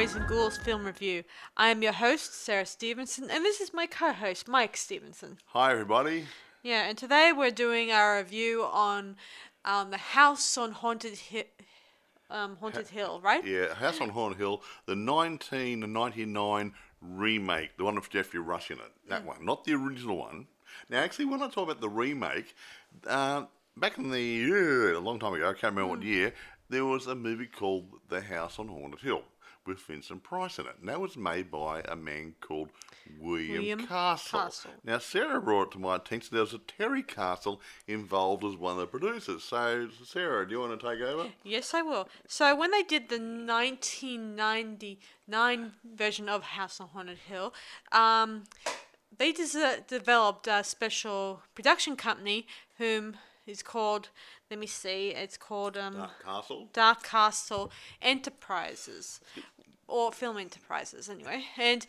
Boys and Ghouls Film Review. I am your host, Sarah Stevenson, and this is my co host, Mike Stevenson. Hi, everybody. Yeah, and today we're doing our review on um, The House on Haunted, Hi- um, Haunted Hill, right? Yeah, House on Haunted Hill, the 1999 remake, the one with Geoffrey Rush in it. That one, not the original one. Now, actually, when I talk about the remake, uh, back in the uh, a long time ago, I can't remember what year, there was a movie called The House on Haunted Hill with Vincent Price in it, and that was made by a man called William, William Castle. Castle. Now, Sarah brought it to my attention there was a Terry Castle involved as one of the producers. So, Sarah, do you want to take over? Yes, I will. So when they did the 1999 version of House on Haunted Hill, um, they des- developed a special production company whom is called, let me see, it's called um, Dark Castle. Dark Castle Enterprises, or Film Enterprises anyway, and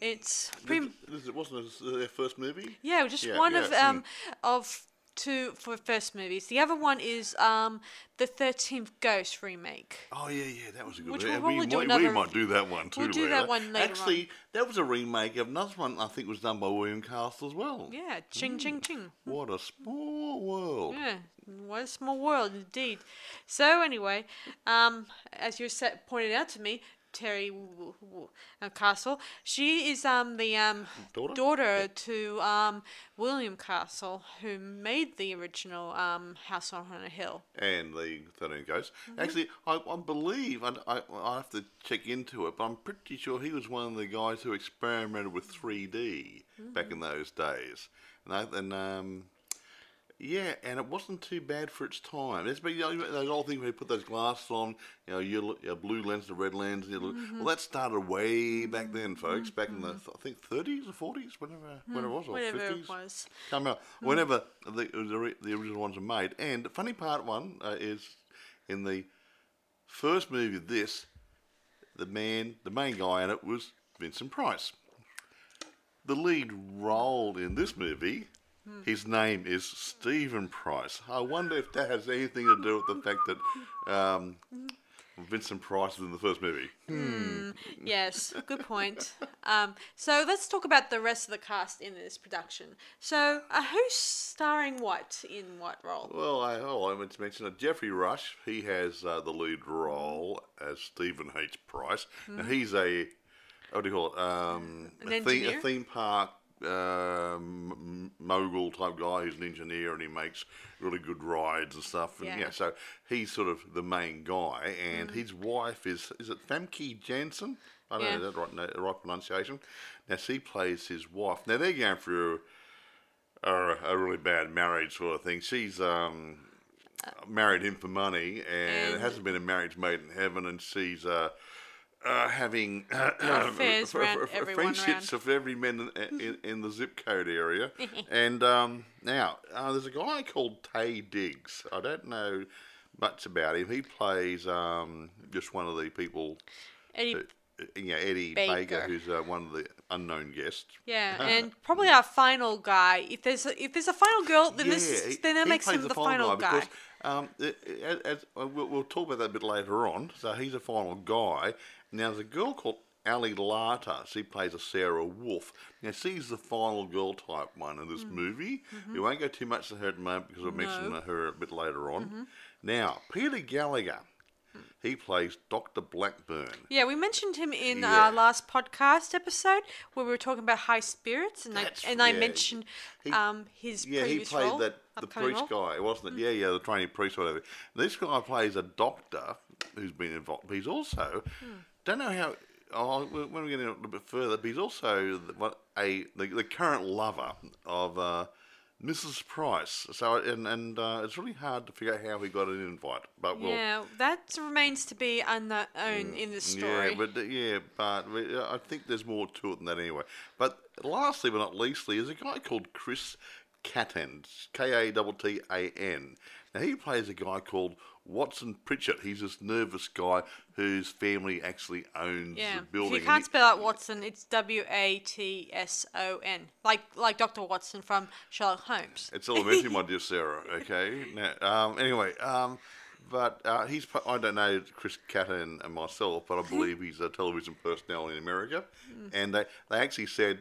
it's pretty. This, this wasn't this their first movie. Yeah, just Yeah, one yeah, of um of two for first movies. The other one is um the Thirteenth Ghost remake. Oh yeah, yeah, that was a good Which one. we'll we, might, another- we might do that one too. We'll do later. that one later Actually, that was a remake of another one. I think was done by William Castle as well. Yeah, ching ching ching. What a small world. Yeah, what a small world indeed. So anyway, um, as you said, pointed out to me, Terry W- W- W- uh, Castle, she is um the um Daughter? to um William Castle, who made the original um House on Haunted Hill. And the Thirteen Ghosts. Mm-hmm. Actually, I, I believe I, I I have to check into it, but I'm pretty sure he was one of the guys who experimented with 3D back in those days. And, I, and um, yeah, and it wasn't too bad for its time. There's been you know, those old things where you put those glasses on, you know, your, your blue lens, the red lens. Look, mm-hmm. Well, that started way back then, folks. Back in the mm-hmm. I think 30s or 40s, whatever, hmm, whatever it was, or Whatever 50s it was. come out hmm. whenever the, the the original ones were made. And the funny part one uh, is in the first movie of this, the man, the main guy in it was Vincent Price. The lead role in this movie, his name is Stephen Price. I wonder if that has anything to do with the fact that um, Vincent Price is in the first movie. Yes, good point. Um, so let's talk about the rest of the cast in this production. So, uh, who's starring what in what role? Well, I, oh, I meant to mention that Geoffrey Rush, he has uh, the lead role as Stephen H. Price. And he's a, what do you call it? Um, a, theme, a theme park um, mogul type guy who's an engineer and he makes really good rides and stuff. And Yeah. yeah, so he's sort of the main guy. And his wife is, is it Famke Janssen? I don't Yeah. know that right, right pronunciation. Now, she plays his wife. Now, they're going through a, a really bad marriage sort of thing. She's um, married him for money, and, it And- hasn't been a marriage made in heaven, and she's uh, uh, having Affairs fr- fr- everyone friendships of every man in, in, in the zip code area. and um, now uh, there's a guy called Taye Diggs. I don't know much about him. He plays um, just one of the people. Eddie, uh, yeah, Eddie Baker, Baker. who's uh, one of the unknown guests. yeah, and probably our final guy. If there's a, if there's a final girl, then this he- then that makes him the final guy. Because, um, as, as, uh, we'll, we'll talk about that a bit later on. So he's a final guy. Now there's a girl called Ali Larter. She plays a Sarah Wolf. Now she's the final girl type one in this Mm. movie. Mm-hmm. We won't go too much to her at the moment because I'll mention her a bit later on. Mm-hmm. Now Peter Gallagher, he plays Doctor Blackburn. Yeah, we mentioned him in Yeah. our last podcast episode where we were talking about high spirits, and That's- I and I mentioned He- um his Yeah, he played role, that the priest role. guy, wasn't it? Yeah, yeah, the trainee priest, or whatever. This guy plays a doctor who's been involved. But he's also don't know how. Oh, when we get in a little bit further, but he's also the- what a the, the current lover of uh, Mrs. Price. So and and uh, it's really hard to figure out how he got an invite. But we'll Yeah, that remains to be unknown in the story. yeah, but uh, yeah, but we- uh, I think there's more to it than that anyway. But lastly, but not leastly, is a guy called Chris Kattan, K A T T A N. Now he plays a guy called Watson Pritchett. He's this nervous guy whose family actually owns yeah, the if building. you can't spell out Watson, it's W A T S O N, like like Doctor Watson from Sherlock Holmes. It's elementary, my dear Sarah. Okay. Now, um, anyway, um, but uh, he's I don't know Chris Kattan and myself, but I believe he's a television personality in America, and they they actually said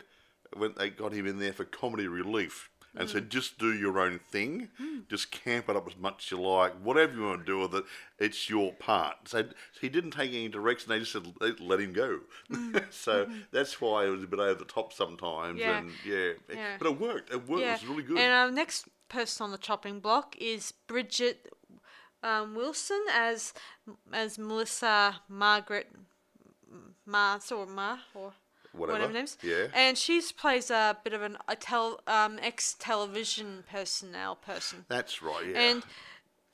when they got him in there for comedy relief. And said, mm. just do your own thing. Hmm. Just camp it up as much as you like. Whatever you want to do with it, it's your part. So he didn't take any direction. They just said, let, him go. Mm. so mm-hmm. that's why it was a bit over the top sometimes. Yeah. And yeah. Yeah. But it worked. It worked. It was really good. And our next person on the chopping block is Bridget um, Wilson as as Melissa Margaret Mars or Ma or Whatever. whatever names. Yeah. And she plays a bit of an a tel, um, ex television personnel person. That's right, yeah. And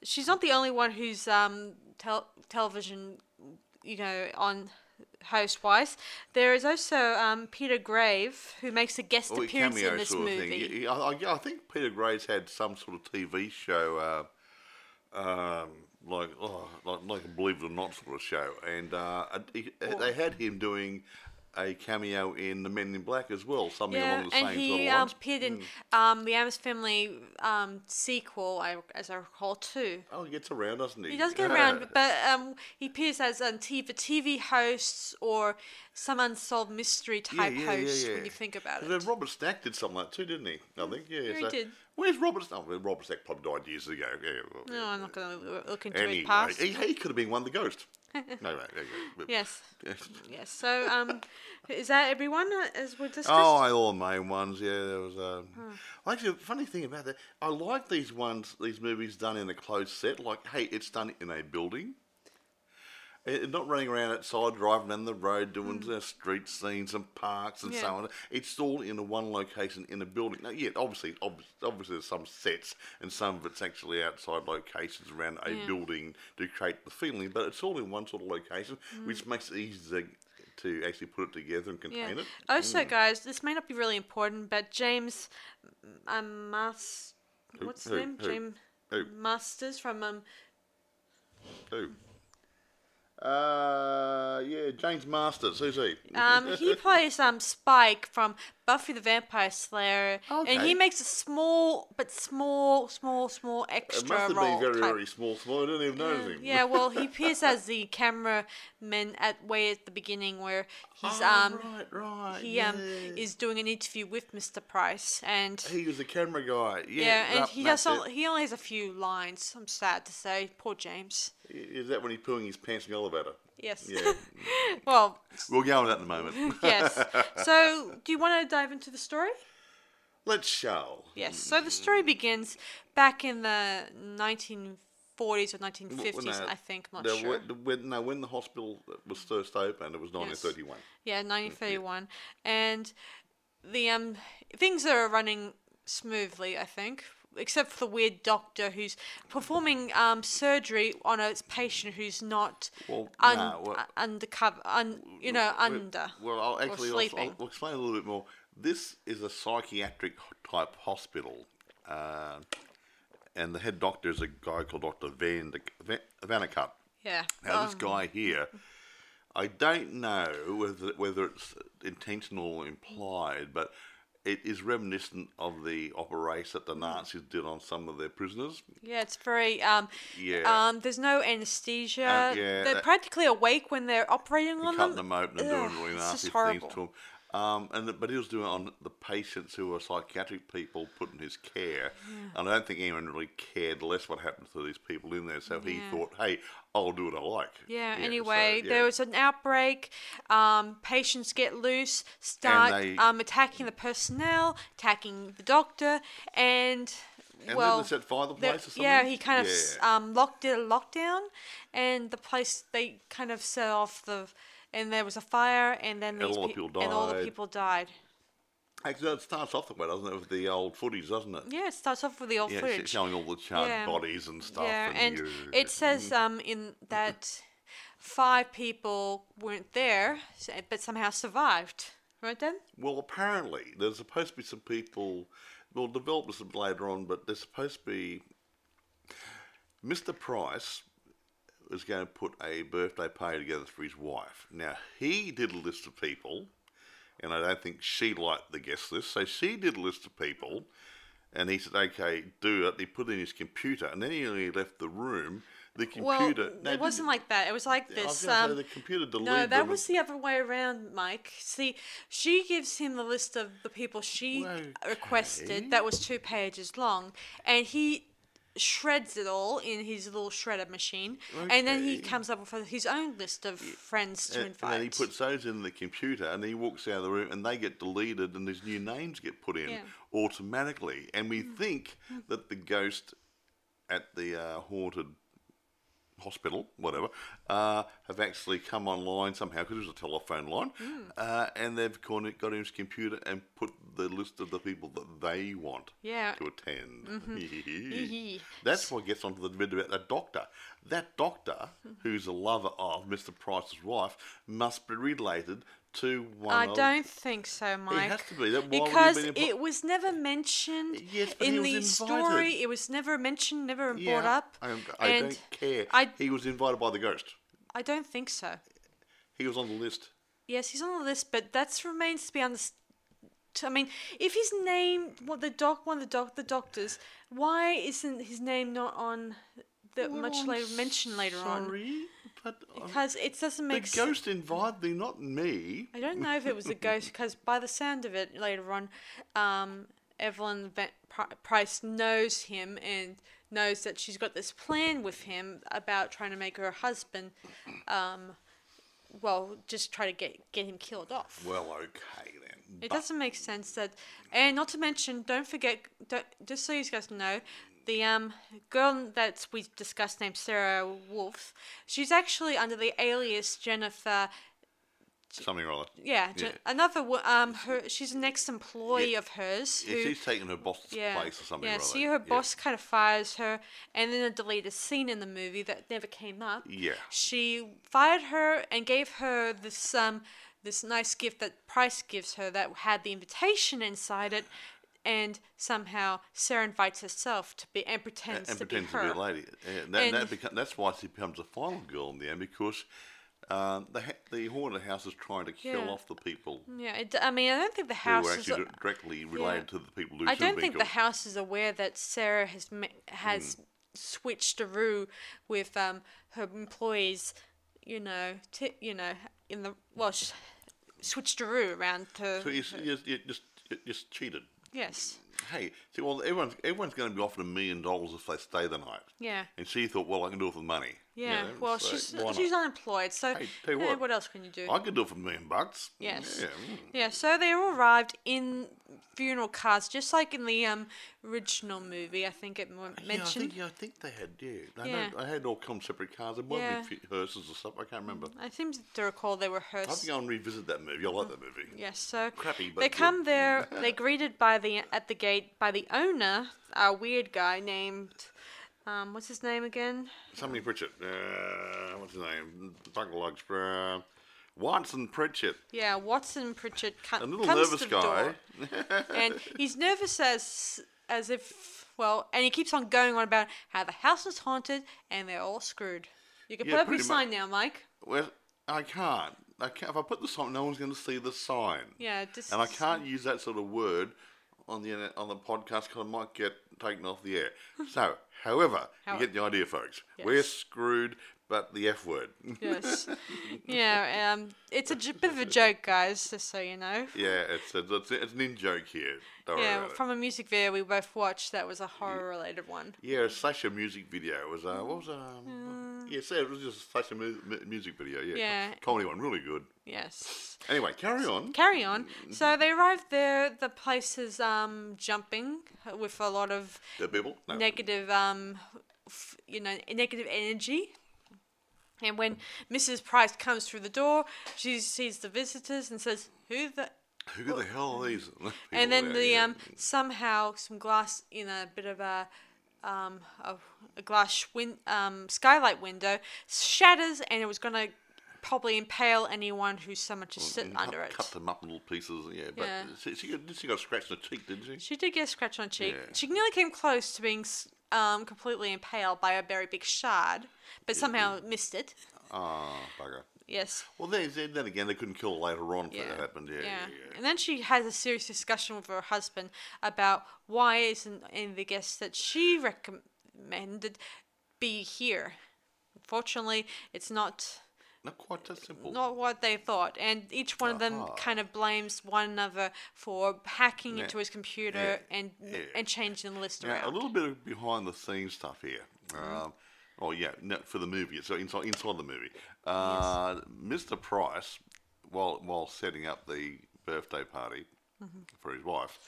she's not the only one who's um tel- television, you know, on host wise. There is also um, Peter Graves who makes a guest Oh, a appearance in this sort of movie. I, I, I think Peter Graves' had some sort of TV show, uh, um, like oh, like like a Believe It or Not sort of show, and uh, he, they had him doing a cameo in The Men in Black as well, something Yeah, along the same he sort of um, lines. appeared in um, the Addams Family um, sequel, I, as I recall, too. Oh, he gets around, doesn't he? He does get around, but um, he appears as a TV, TV hosts or some unsolved mystery type host when you think about it. Robert Stack did something like that too, didn't he? I think, yeah. Yeah, he did. Where's Robert Stack? Oh, Robert Stack probably died years ago. Yeah, well, No, I'm not going to look into Anyway, his past. he, he could have been one of the ghosts. No, no, no, no. Yes, Yes. yes. So, um, is that everyone uh, as we discussed? Oh, I- all the main ones. Yeah, there was. Um, Hmm. Actually, the funny thing about that, I like these ones, these movies done in a closed set. Like, hey, it's done in a building. Eh, Not running around outside, driving down the road, doing the street scenes and parks and so Hmm. On. It's all in a one location in a building. Now, yeah, obviously, ob- obviously, there's some sets, and some of it's actually outside locations around a Yeah. building to create the feeling. But it's all in one sort of location, which makes it easy to, to actually put it together and Hmm. Yeah. contain it. Also, guys, this may not be really important, but James um, Mas- Who- what's his who- name? who? James Who? Masters from um, Who? Uh, yeah, James Marsters. Who's he? um he plays um Spike from Buffy the Vampire Slayer, and he makes a small but small, small, small It extra must have been very, type. very small, small. I didn't even notice him. Yeah, well, he appears as the cameraman at way at the beginning, where he's Oh, um right, right. he yeah. um is doing an interview with Mr. Price, and He was the camera guy. Yeah, yeah, and that- he that's has he only has a few lines. I'm sad to say, poor James. Is that when he's pulling his pants in the elevator? Yes. Yeah. well, we'll go on that in a moment. yes. So, do you want to dive into the story? Let's show. Yes. So the story begins back in the 1940s or 1950s, no, I think. I'm not no, sure. when, when- no, when the hospital was first opened, it was 1931. Yeah, 1931, and the um things are running smoothly, I think, except for the weird doctor who's performing um surgery on a patient who's not Well, un- no, well- uh, undercover, un, you know, under. Well, I'll actually I'll. I'll explain a little bit more. This is a psychiatric type hospital, uh, and the head doctor is a guy called Doctor Van de, Van Vannacutt. yeah. Now, this um, guy here, I don't know whether whether it's intentional or implied, but it is reminiscent of the operation that the Nazis did on some of their prisoners. Yeah, it's very um Yeah. um there's no anesthesia. Uh, yeah, They're that- practically awake when they're operating on cutting them. them open and Ugh, doing really nasty things to them. Um, and the- but he was doing it on the patients who were psychiatric people put in his care, and I don't think anyone really cared less what happened to these people in there. So he thought, "Hey, I'll do what I like." Yeah, so, anyway, yeah. there was an outbreak. Um, patients get loose, start they- um, attacking the personnel, attacking the doctor, and, And well, then they set fire the place or something. yeah, he kind of Yeah. um, locked did a lockdown, and the place they kind of set off the, and there was a fire, and then And these all the pe- people and all the died. people died. Actually, it starts off the way, doesn't it, with the old footies, doesn't it? Yeah, it starts off with the old Yeah, footage. showing all the charred Yeah. bodies and stuff. Yeah, and you- it says um in that five people weren't there, s- but somehow survived. Right then? Well, apparently, there's supposed to be some people. We'll develop this later on, but there's supposed to be. Mr. Price was going to put a birthday party together for his wife. Now, he did a list of people, and I don't think she liked the guest list, so she did a list of people, and he said, okay, do it. He put it in his computer, and then he only left the room. the Well, computer. no, it wasn't like that. It was like didn't- I was this. Um, say the computer deleted no, that was the other way around, Mike. See, she gives him the list of the people she Okay. requested. That was two pages long, and he shreds it all in his little shredder machine, and then he comes up with his own list of friends to and, invite. and then he puts those in the computer and he walks out of the room and they get deleted and his new names get put in Yeah. automatically. And we think that the ghost at the uh, haunted hospital, whatever, uh, have actually come online somehow because it was a telephone line, Hmm. uh, and they've gone, got in his computer and put the list of the people that they want Yeah. to attend. Hee. That's what gets onto the bit about that doctor. That doctor, who's a lover of Mr. Price's wife, must be related to one oh? I don't think so, Mike. It has to be. That- why would he because be it was never mentioned Yes, but he in the invited. story. It was never mentioned, never brought up. I, I and don't care. I, he was invited by the ghost. I don't think so. He was on the list. Yes, he's on the list, but that remains to be understood. I mean, if his name, what the doc, one of the doc, the doctors, why isn't his name not on the much Well, later I'm mentioned later on? But uh, Because it doesn't the make sense. ghost invited me, not me. I don't know if it was a ghost because by the sound of it later on, um, Evelyn Price knows him and knows that she's got this plan with him about trying to make her husband, um, well, just try to get get him killed off. Well, okay then. It doesn't make sense that, and not to mention, don't forget, don't, just so you guys know, the um girl that we discussed named Sarah Wolf, she's actually under the alias Jennifer. Something or other. Yeah, Yeah. another um her she's an ex-employee of hers Yeah, she's taken her boss's yeah, place or something yeah. or other. See, her Yeah. boss kind of fires her, and then a deleted scene in the movie that never came up. Yeah. She fired her and gave her this um this nice gift that Price gives her that had the invitation inside it, and somehow Sarah invites herself to be and pretends and to pretends be her. to be a lady. And, that, And- that beca- that's why she becomes a final girl in the end because um, the ha- the haunted house is trying to kill Yeah. off the people Yeah, it, I mean, I don't think the who house is. actually di- directly related to the people who I don't think the house is aware that Sarah has has Hmm. switched a roo with um her employees, you know, t- you know, in the well, sh- switched a roo around to. So you, you, just- you just you just cheated. Yes. Hey, see, well, everyone's everyone's going to be offered a million dollars if they stay the night. Yeah. And she thought, well, I can do it for money. You Yeah. know, well, so she's she's unemployed, so Hey, you what, what else can you do? I could do it for a million bucks. Yes. Yeah. mm. Yeah, so they all arrived in funeral cars, just like in the um original movie. I think it mo- Yeah, I mentioned. think, yeah, I think they had, yeah. I, Yeah. know, I had all come separate cars. It might Yeah. be hearses or something. I can't remember. I seem to recall they were hearses. I have hearse. to go and revisit that movie. I like that movie. Yes, so Crappy, but they come there. They're greeted by the at the gate by the owner, a weird guy named, um, what's his name again? Somebody Pritchett. Uh, what's his name? Buckle lugs. Uh, Watson Pritchett. Yeah, Watson Pritchett co- A little nervous guy. and he's nervous as as if well, and he keeps on going on about how the house is haunted and they're all screwed. You can Yeah, put up your sign now, Mike. Well, I can't. I can't. If I put the sign, no one's going to see the sign. Yeah, just And I can't use that sort of word on the on the podcast because I might get taken off the air. So, however, How- you get the idea, folks. We're screwed, but the F word. Yes. yeah, um, it's a j- bit of a joke, guys, just so you know. yeah, it's a, it's, a, it's an in joke here. Don't worry Yeah, about it. from a music video we both watched that was a horror related one. Yeah, a Sasha music video. It was uh, what was it? Um, yeah, so it was just a Sasha mu- mu- music video. Yeah, Mm. Yeah. comedy one, really good. Yes. Anyway, carry on. Carry on. So they arrived there, the place is um, jumping with a lot of The people. No. negative, um, f- you know, negative energy. And when Mrs. Price comes through the door, she sees the visitors and says, "Who the?" Who the hell are these? And then the um somehow some glass in a bit of a um a, a glass win- um skylight window shatters and it was gonna probably impale anyone who so much as sit and cut, under it. cut them up in little pieces. Yeah, but Yeah. She, she, got, she got scratched in the cheek, didn't she? She did get a scratch on her cheek. Yeah. She nearly came close to being um completely impaled by a very big shard, but somehow missed it. Ah, bugger. Yes. Well, then, then again, they couldn't kill her later on if Yeah. that happened. Yeah, yeah, yeah. And then she has a serious discussion with her husband about why isn't any of the guests that she recommended be here. Unfortunately, it's not Not quite that simple. not what they thought, and each one of them Ah. kind of blames one another for hacking Yeah. into his computer Yeah. and Yeah. and changing the list Now, around. a little bit of behind the scenes stuff here. Um, oh yeah, no, for the movie. So inside inside the movie, uh, Mr. Price, while while setting up the birthday party for his wife,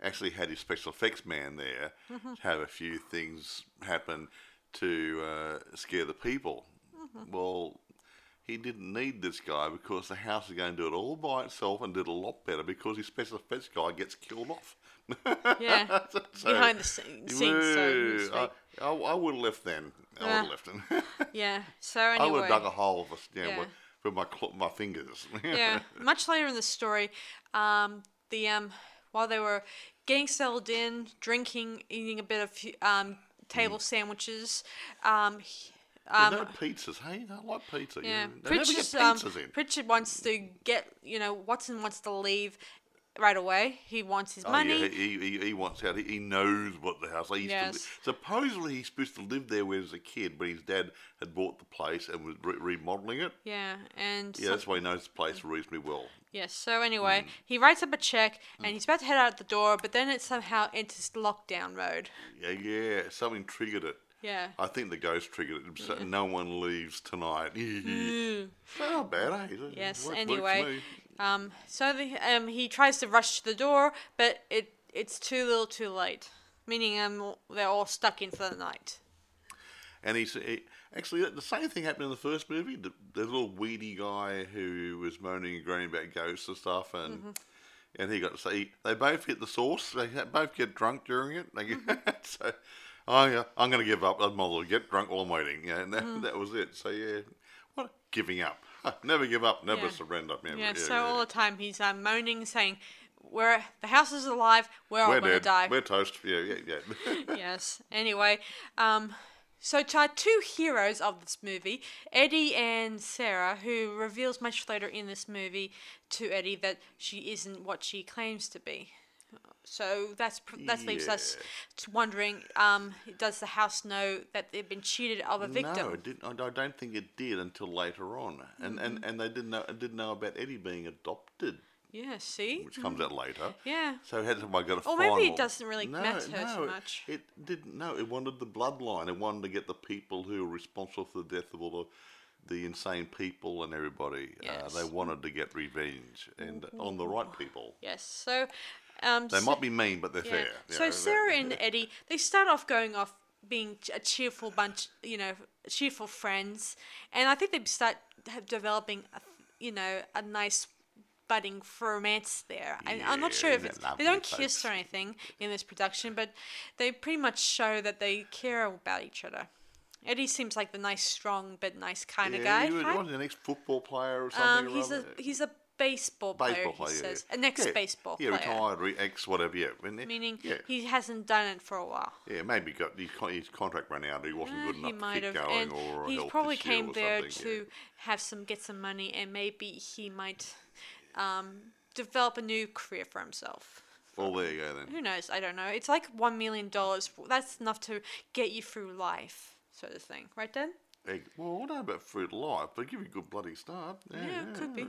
actually had his special effects man there to have a few things happen to uh, scare the people. Well. He didn't need this guy because the house is going to do it all by itself and did a lot better because his special effects guy gets killed off. Yeah, So- behind the scene- scenes, so to Woo, speak. I, I, I would have left then. I would have left him. Yeah. So anyway, I would have dug a hole for, yeah, Yeah. with, with my cl- my fingers. yeah. Much later in the story, um, the um, while they were getting settled in, drinking, eating a bit of um, table Mm. sandwiches, um, he- um, no pizzas. Hey, I like pizza. yeah, you know. They never get Pritchard's, um. Pritchard wants to get, you know, Watson wants to leave right away. He wants his Oh, money. yeah, he, he, he wants out. He, knows what the house. He used to Yes. supposedly he's supposed to live there when he was a kid, but his dad had bought the place and was re- remodeling it. yeah, and Yeah, that's why he knows the place reasonably well. Yes. So anyway, Mm. he writes up a check and he's about to head out the door, but then it somehow enters lockdown mode. Yeah, yeah, something triggered it. Yeah. I think the ghost triggered it. So no one leaves tonight. Not bad, eh? Yes. anyway, um, so the, um, he tries to rush to the door, but it it's too little, too late. Meaning, um, they're all stuck in for the night. And he's he, actually the same thing happened in the first movie. The, the little weedy guy who was moaning and groaning about ghosts and stuff, and Mm-hmm. and he got to say they both hit the source. They both get drunk during it. They get, Mm-hmm. so, oh yeah, I'm going to give up. I'm going to get drunk while I'm waiting. Yeah, and that, Mm. that was it. So yeah, what giving up? never give up. Never Yeah. surrender. Never, Yeah. yeah, so yeah. all the time he's um, moaning, saying, "We're the house is alive. We're all we're gonna die." We're toast. Yeah, yeah, yeah. yes. Anyway, um, so to two heroes of this movie, Eddie and Sarah, who reveals much later in this movie to Eddie that she isn't what she claims to be. So that's that leaves us Yeah. to wondering: um, Does the house know that they've been cheated of a victim? No, it didn't, I I don't think it did until later on, and and, Mm-hmm. and they didn't know didn't know about Eddie being adopted, Yeah. See. which comes out later. Yeah. So had somebody got a Or maybe it doesn't really no, matter no, so much. It didn't. No, it wanted the bloodline. It wanted to get the people who were responsible for the death of all the, the insane people and everybody. Yes. Uh, they wanted to get revenge and on the right people. Yes. So. Um, They so- might be mean, but they're Yeah. fair. you So know, Sarah and Eddie, they start off going off being a cheerful bunch, you know, cheerful friends, and I think they start developing, a, you know, a nice budding romance there. And I'm not sure if it's, they don't kiss folks. or anything in this production, but they pretty much show that they care about each other. Eddie seems like the nice, strong but nice kind of yeah, guy. He was, right? wasn't he an ex-football player or Um, something. or he's a he's a baseball player. baseball he player. yeah, says yeah. an ex Yeah, baseball yeah, player. retired, re- ex whatever. Yeah, Meaning yeah, he hasn't done it for a while. yeah, maybe got his, his contract ran out. He wasn't good he enough to might keep have, going, and or he probably came there to yeah. have some get some money, and maybe he might um, develop a new career for himself. Well, there you go then. Who knows? I don't know. It's like one million dollars. That's enough to get you through life, sort of thing, right, Dan? Egg. Well, I don't know about fruit life, but give you a good bloody start. Yeah, Yeah, could be.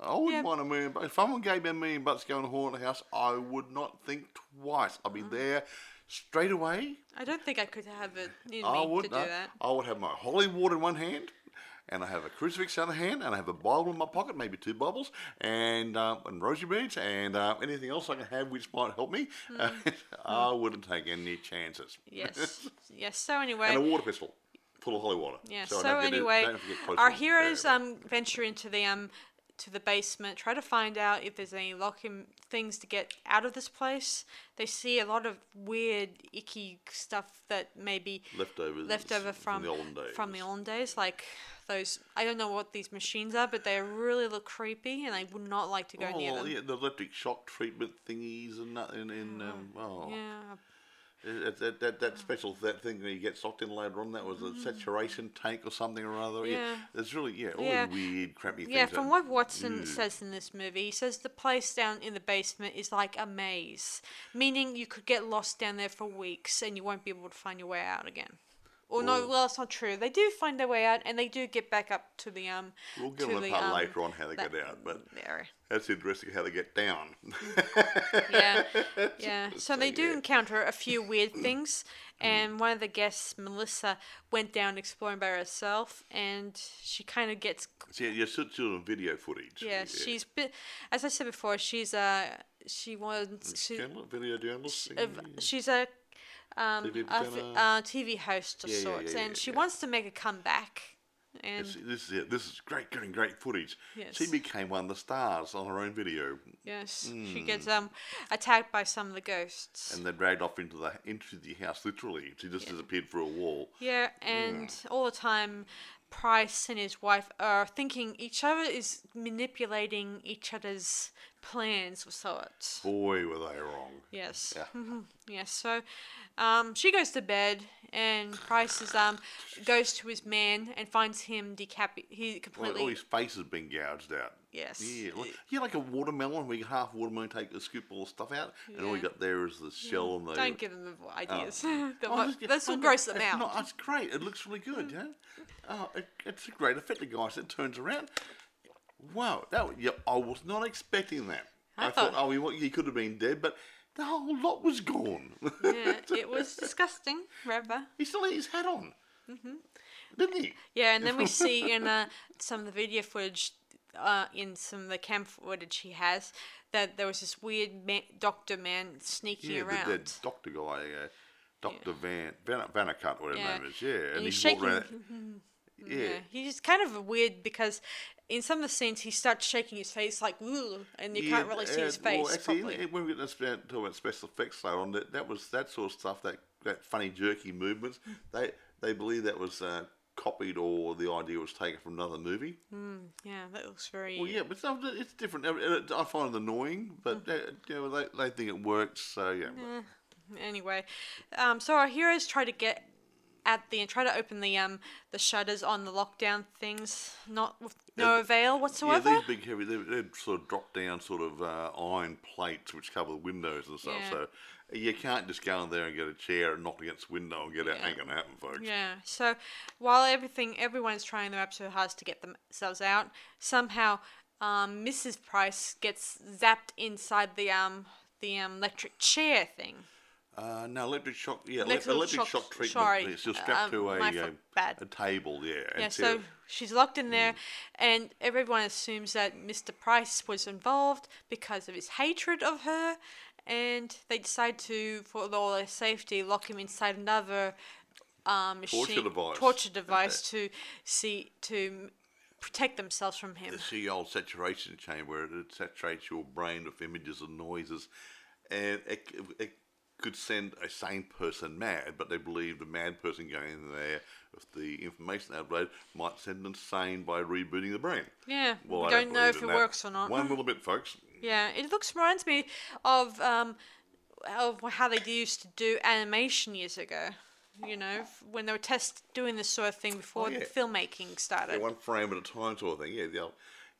I wouldn't Yeah. want a million bucks. If someone gave me a million bucks to go and haunt a house, I would not think twice. I'd be Mm. there straight away. I don't think I could have it in I me would. to do that. I would have my holy water in one hand, and I have a crucifix in the other hand, and I have a Bible in my pocket, maybe two Bibles, and uh, and rosary beads, and uh, anything else I can have which might help me. I wouldn't take any chances. Hmm. Yes. yes. So anyway. and a water pistol full of holy water. Yeah. So, it- anyway, our heroes um venture into the um to the basement, try to find out if there's any locking things to get out of this place. They see a lot of weird, icky stuff that maybe leftovers left over from the olden days. from the olden days, like those. I don't know what these machines are, but they really look creepy, and I would not like to go Oh, near them. yeah, the electric shock treatment thingies and that, and, and um, oh, Yeah. That, that, that, that special that thing that you get sucked in later on, that was a saturation tank or something or other. Yeah, Mm. Yeah. it's really yeah, all Yeah. weird, crappy things. Yeah, from what Watson Ugh. says in this movie, he says the place down in the basement is like a maze, meaning you could get lost down there for weeks and you won't be able to find your way out again. Or no, well, it's not true. They do find their way out, and they do get back up to the um. We'll get on the part um, later on how they that- get out, but There. that's interesting how they get down. Yeah, yeah. So they do yeah. encounter a few weird things, and one of the guests, Melissa, went down exploring by herself, and she kind of gets yeah, you're still on video footage. yeah. She's bit, as I said before, she's a she wants. she, video journalist. thingy? she's a um TV uh, TV host of Yeah, sorts, yeah, and yeah, she wants to make a comeback. And This, this is it. This is great, getting great footage. Yes. She became one of the stars on her own video, yes, she gets um attacked by some of the ghosts. and they're dragged off into the into the house. Literally, she just disappeared through a wall. Yeah, and all the time, Price and his wife are thinking each other is manipulating each other's plans of sorts. Boy, were they wrong. Yes. Yeah. Yes. So, um, she goes to bed, and Price is um goes to his man and finds him decapitated. He completely. all his face has been gouged out. Yes. Yeah, like, yeah, like a watermelon where you half watermelon take a scoop all the stuff out, and all you got there is the shell and the. Don't give them ideas. Oh, That this- this will oh, gross them out. No, it's great. It looks really good. Yeah. Oh, it, it's a great effect. The guy said turns around. Wow, that yeah, I was not expecting that. I I, thought, thought- oh, he, wa- he could have been dead, but the whole lot was gone. yeah, it was disgusting, rather. he still had his hat on, mm-hmm. didn't he? Yeah, and then we see in uh, some of the video footage, uh, in some of the camp footage he has, that there was this weird ma- doctor man sneaking Yeah, around. the, the doctor guy, uh, Doctor Van Van Vannacutt, whatever Yeah. his name is. Yeah, and, and he's he walked shaking. Yeah. yeah, he's kind of weird because in some of the scenes he starts shaking his face like "Ooh," and you can't really see his face well, actually, properly. when we get to talk about special effects later on, that, that was that sort of stuff, that, that funny jerky movements. They they believe that was uh, copied or the idea was taken from another movie. yeah, that looks very. Well, yeah, but it's, it's different. I find it annoying, but Hmm. uh, you know, they, they think it works. So yeah, Anyway, um, so our heroes try to get at the and try to open the um the shutters on the lockdown things, not with no Yeah, avail yeah, whatsoever. these big heavy, they, they sort of drop down sort of uh, iron plates which cover the windows and stuff. Yeah. So you can't just go in there and get a chair and knock against the window and get out. Yeah. Ain't gonna happen, folks. Yeah. So while everything, everyone's trying their absolute hardest to get themselves out, somehow um, Mrs. Price gets zapped inside the um the um, electric chair thing. Uh, no, electric shock. Yeah, Electric electric, shock- shock, treatment. sorry, just strapped um, to a, uh, bad. a table. Yeah. Yeah, so- she's locked in there, and everyone assumes that Mr. Price was involved because of his hatred of her, and they decide to, for all their safety, lock him inside another um, Torture device. torture device to see to protect themselves from him. The old saturation chamber. It saturates your brain with images and noises, and it, it could send a sane person mad. But they believe the mad person going in there with the information upload might send them sane by rebooting the brain. Yeah, Well, we I don't know if it that. works or not. One little bit, folks. Yeah, it looks reminds me of um, of how they used to do animation years ago. You know, when they were test doing this sort of thing before Oh, yeah. filmmaking started. Yeah, one frame at a time, sort of thing. Yeah, the old,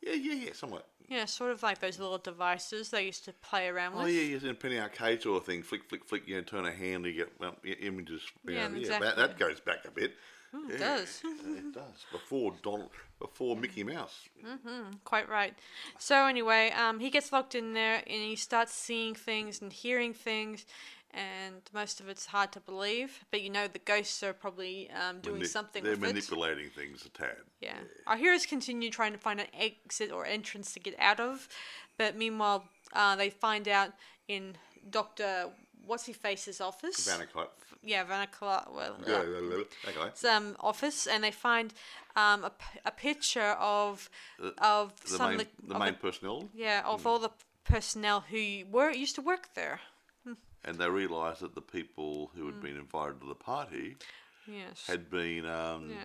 yeah, yeah, yeah, somewhat. Yeah, sort of like those little devices they used to play around with. Oh yeah, yes, in a penny arcade sort of thing. Flick, flick, flick. You know, turn a hand, you get well, images. you Yeah, know, exactly. that, that goes back a bit. it Yeah, does. it does. Before Donald, before Mickey Mouse. Mm-hmm, quite right. So anyway, um, he gets locked in there and he starts seeing things and hearing things, and most of it's hard to believe. But you know the ghosts are probably um, doing something They're with it. manipulating things a tad. Yeah. Our heroes continue trying to find an exit or entrance to get out of, but meanwhile, uh, they find out in Doctor What's He Face's office. Vannacutt. Yeah, Vanicla. Well, Yeah, uh, yeah, yeah, okay. his, um, office, and they find um, a, a picture of of The some main, of the, the main the- personnel, yeah of all the personnel who were used to work there. And they realised that the people who had been invited to the party Yes. had been um, yeah.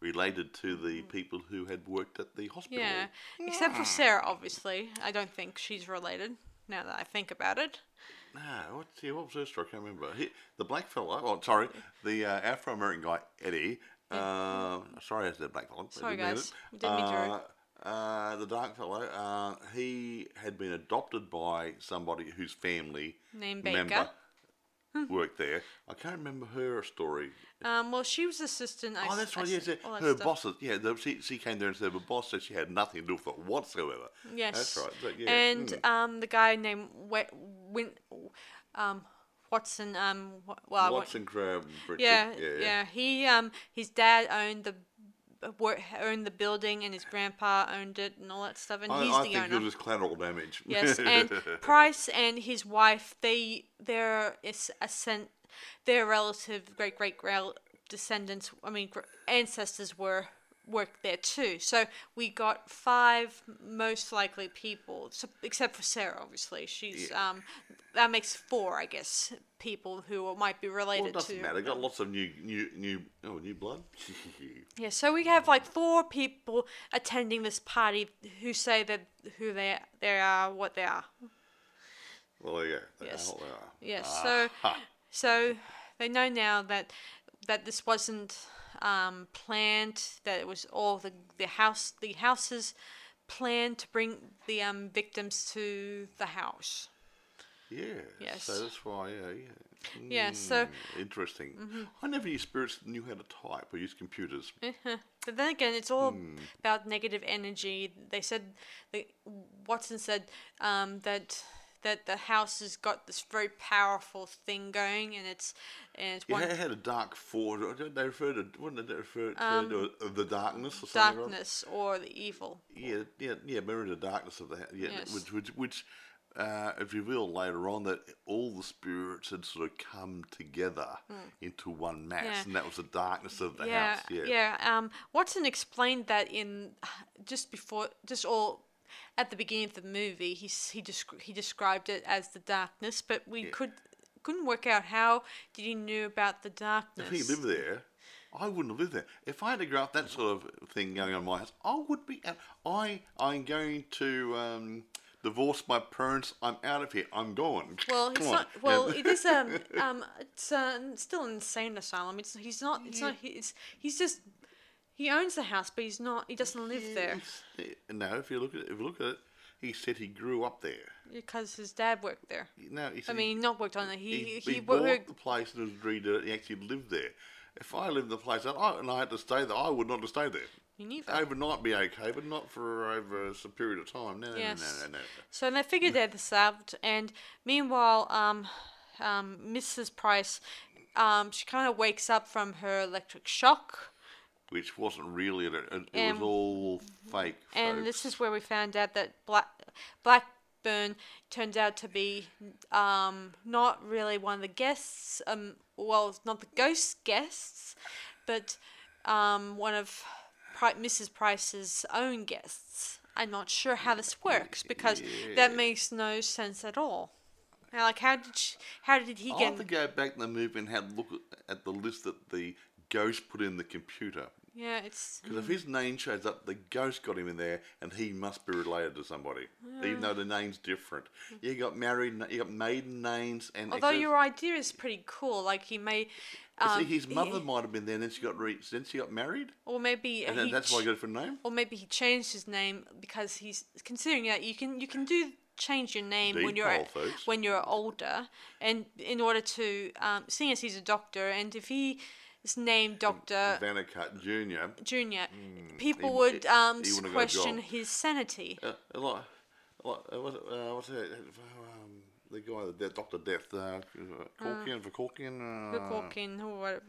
related to the people who had worked at the hospital. Yeah. Except for Sarah, obviously. I don't think she's related. Now that I think about it. No, what's he, what was her story? I can't remember. He, the black fellow, oh, sorry, the uh, Afro American guy, Eddie. Uh, sorry, I said black fellow. Sorry, guys. Didn't mean Uh, uh, the dark fellow, uh, he had been adopted by somebody whose family Named member worked there. I can't remember her story. Um, well, she was assistant. I Oh, that's right. Yes, all that her stuff. bosses. Yeah, the, she, she came there and said her boss said she had nothing to do with it whatsoever. Yes. that's right. But, yeah, and mm. um, the guy named we- Win, um, Watson. Um, well, Watson Crab. Yeah, yeah, yeah, He um, his dad owned the owned the building, and his grandpa owned it, and all that stuff. And I, he's I the think owner. it was collateral damage. Yes, and Price and his wife, they their is ascent, their relative great great descendants, I mean ancestors were worked there too. So we got five most likely people, except for Sarah. Obviously, she's um that makes four, I guess, people who might be well, related it doesn't to. matter. Got lots of new, new, new, oh, new blood. Yeah, so we have like four people attending this party who say that who they they are, what they are. well, there you go. Yes. are what they are. Yes. So, so they know now that that this wasn't um, planned. That it was all the the house the house's plan to bring the um, victims to the house. Yeah. Yes. So that's why, yeah, yeah. Yeah, so- Mm, interesting. I never knew spirits knew how to type or use computers. But then again, it's all about negative energy. They said, the, Watson said um, that that the house has got this very powerful thing going, and it's and it's Yeah, one it had a dark force. They referred to, wouldn't they refer to uh, the darkness or something? or darkness or the evil. Yeah, yeah, yeah. Mirror the darkness of the house. Yeah, Yes. which, which, which uh, it revealed later on that all the spirits had sort of come together into one mass. Yeah. and that was the darkness of the yeah, house. Yeah, yeah. Um, Watson explained that in just before, just all at the beginning of the movie. He he descri- he described it as the darkness, but we could couldn't work out how did he knew about the darkness. If he lived there, I wouldn't have lived there. If I had to grow up that sort of thing going on in my house, I would be. I I'm going to um, divorce my parents. I'm out of here. I'm gone. Well, it's Come on. not. Well, it is um um it's uh, still an insane asylum. It's he's not. It's not. He's he's just he owns the house, but he's not. He doesn't live there It's- No, if you look at it, if you look at it, he said he grew up there. because his dad worked there. No, he I said mean, not worked on it. he, He he, he, bought worked. the place and was agreed that he actually lived there. If I lived in the place and I, and I had to stay there, I would not have stayed there. Me neither. Overnight be okay, but not for over some period of time. No, no, Yes. no, no, no, no. So they figured they'd this out, and meanwhile, um, um, Mrs. Price, um, she kind of wakes up from her electric shock, Which wasn't really, it, it, Um, was all fake. and this is where we found out that Black Blackburn turned out to be um, not really one of the guests. Um, well, not the ghost guests, but um, one of Pri- Mrs. Price's own guests. I'm not sure how this works because that makes no sense at all. Now, like, how did she, how did he I'll get? have to go back in the movie and have a look at, the list that the ghost put in the computer. Yeah, it's Because if hmm. his name shows up, the ghost got him in there, and he must be related to somebody, even though the name's different. You got married, you got maiden names, and although your idea is pretty cool. Like he may, um, his he- mother might have been there, and then she got re- then she got married, or maybe and then that's why ch- he got a different name. or maybe he changed his name because he's considering that you can you can do change your name when you're when you're older and in order to um, seeing as he's a doctor and if he is named Doctor Vannacutt Junior. Junior, people he- would um, he s- wouldn't have got a question his sanity. Uh, a lot, a lot, uh, what's, it, uh, what's it, um, the guy, the death, Doctor Death, uh, Corkian, for Corkian, uh, Look walking or whatever.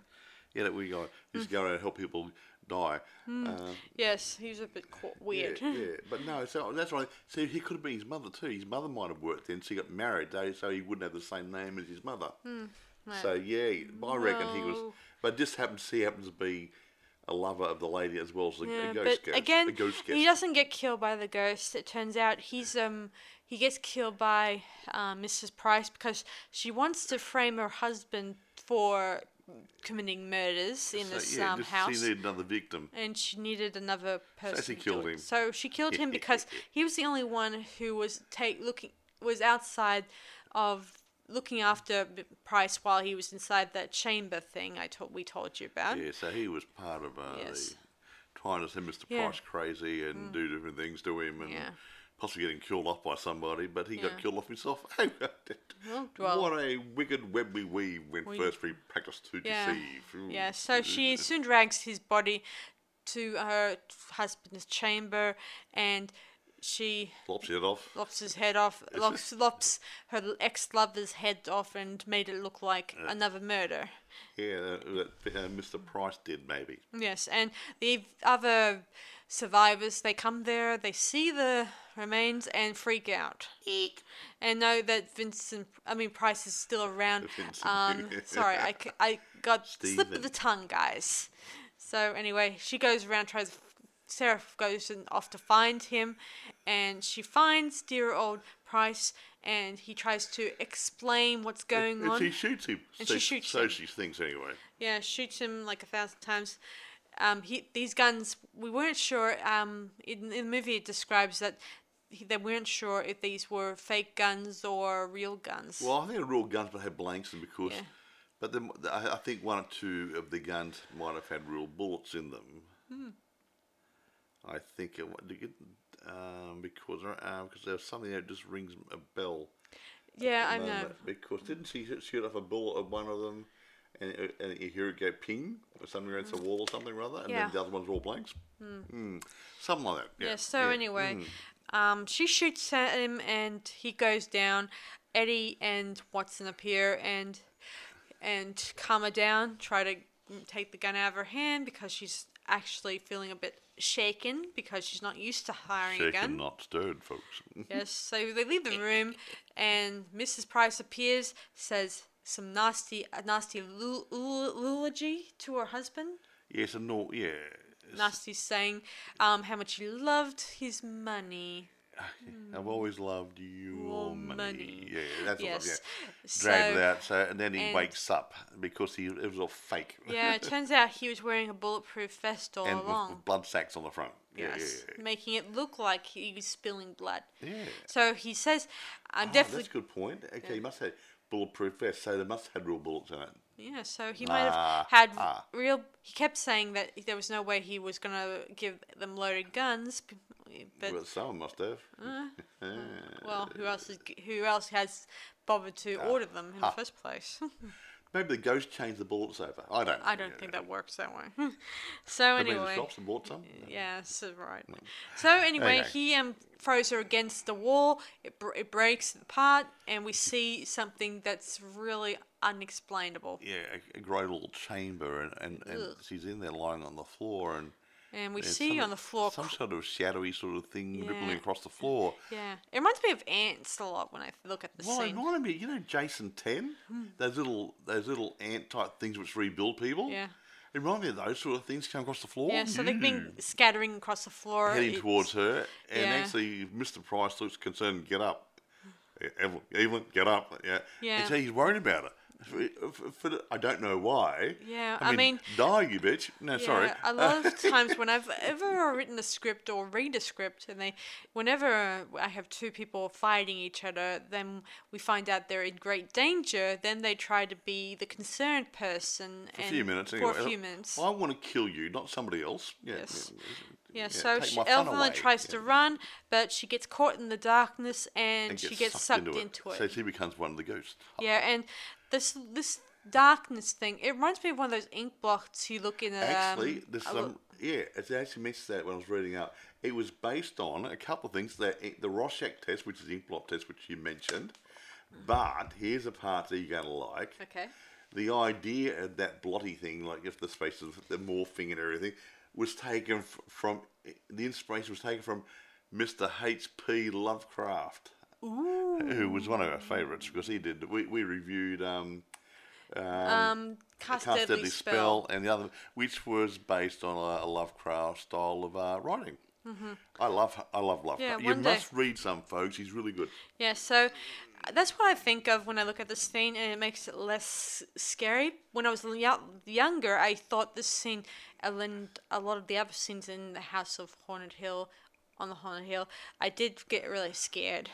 yeah, that we got. He's Hmm. going around and help people die. Uh, Yes, he was a bit qu- weird. Yeah, yeah, but no, so that's right. See, he could have been his mother too. His mother might have worked then. She got married, though, so he wouldn't have the same name as his mother. So yeah, I reckon he was. Hmm, No. But this happens. He happens to be a lover of the lady as well as a, Yeah, a but ghost again, a ghost he doesn't get killed by the ghost. It turns out he's um he gets killed by uh, Mrs. Price because she wants to frame her husband for committing murders in So, this yeah, um, house. She needed another victim. and she needed another person. she killed him. So she killed him because he was the only one who was take looking was outside of looking after Price while he was inside that chamber thing I told we told you about. Yeah, so he was part of uh, Yes. the trying to send Mr. Yeah. Mm. Price crazy and do different things to him and Yeah. Possibly getting killed off by somebody, but he Yeah. got killed off himself. Oh, well. what a wicked web we weave when We- first we practice to Yeah. deceive. Ooh. Yeah, so she soon drags his body to her husband's chamber and she Lops it off. lops his head off, lops, lops her ex lover's head off, and made it look like another murder. Yeah, that uh, Mr. Price did maybe. Yes, and the other survivors they come there, they see the remains and freak out. And know that Vincent, I mean Price is still around. Um, sorry, I, I got slip of the tongue, guys. So anyway, she goes around tries. Sarah goes and off to find him, and she finds dear old Price, and he tries to explain what's going and on. she shoots him. And so, she shoots so him. she thinks anyway. Yeah, shoots him like a thousand times. Um, he these guns we weren't sure. Um, in, in the movie it describes that he, they weren't sure if these were fake guns or real guns. Well, I think the real guns would have blanks in because, Yeah. but then I I think one or two of the guns might have had real bullets in them. Hmm. I think it um, because uh, because there's something that just rings a bell. yeah, I know. Because didn't she shoot- shoot off a bullet at one of them, and, and you hear it go ping or something against the wall or something rather, and. Yeah. then the other one's all blanks. Mm. Something like that. Yeah. Yeah. So yeah. anyway, Mm. um, she shoots at him and he goes down. Eddie and Watson appear and and calm her down. Try to take the gun out of her hand because she's actually feeling a bit shaken because she's not used to firing a gun. Shaken, not stirred, folks. Yes, so they leave the room, and Mrs. Price appears, says some nasty, nasty eulogy to her husband. yes, and no, yeah. Nasty saying um, how much he loved his money. I've always loved your Your money. money. Yeah, that's what Yes. yeah. Dragged So- it out, so and then he and- wakes up because he it was all fake. Yeah, it turns out he was wearing a bulletproof vest all and along. with blood sacks on the front. Yeah, Yes, yeah, making it look like he was spilling blood. yeah. yeah. So he says, "I'm Oh, definitely." That's a good point. Okay, you must have bulletproof vest, so they must have had real bullets in it. Yeah, so he might have Ah, had ah. real. He kept saying that there was no way he was gonna give them loaded guns, b- but well, someone must have. well, who else is who else has bothered to Ah. order them in the first place? Maybe the ghost changed the bullets over. I don't. I don't think that works that way. so anyway, shops and bought some. yeah, so right. So anyway, Okay. he um throws her against the wall. It br- it breaks apart, and we see something that's really unexplainable. Yeah, a, a great little chamber, and, and, and she's in there lying on the floor, and And we there's see some- on the floor some sort of shadowy sort of thing rippling Yeah. across the floor. Yeah, it reminds me of ants a lot when I look at the scene. Well, it scene. reminded me, you know, Jason Ten, hmm. those little those little ant type things which rebuild people. Yeah. It reminded me of those sort of things come across the floor. Yeah, so they've been hmm. scattering across the floor. heading It's- towards her, and yeah. actually, Mr. Price looks concerned. Get up, Evelyn, Evelyn, get up. Yeah, Yeah. And so he's worried about her. For, for, the- I don't know why. Yeah, I I mean, mean- die, you bitch. No, sorry. A lot of times when I've ever written a script or read a script, and they, whenever I have two people fighting each other, then we find out they're in great danger. Then they try to be the concerned person for a few minutes. For a few minutes. I want to kill you, not somebody else. Yeah. Yes. yeah, Yeah, yeah, so she, Evelyn tries Yeah. to run, but she gets caught in the darkness and, And she gets sucked into it. So she becomes one of the ghosts. Yeah, and this this darkness thing, it reminds me of one of those ink blots you look in. A, Actually, um, there's some. Yeah, it actually mentions that when I was reading up. It was based on a couple of things. That the Rorschach test, which is the ink blot test, which you mentioned. But here's a part that you're going to like. Okay. The idea of that blotty thing, like if the spaces, the morphing and everything, was taken f- from. The inspiration was taken from Mr. H.P. Lovecraft, who was one of our favourites because he did. We, we reviewed um, Um, cast, Cast deadly, Deadly spell. Spell, and the other, which was based on a, a Lovecraft style of uh, writing. I love, I love Lovecraft. Mm-hmm. Yeah, you day- must read some, folks. He's really good. Yeah, so uh, that's what I think of when I look at this scene, and it makes it less scary. When I was yo- younger, I thought this scene, and a lot of the other scenes in the House of Haunted Hill, on the Haunted Hill, I did get really scared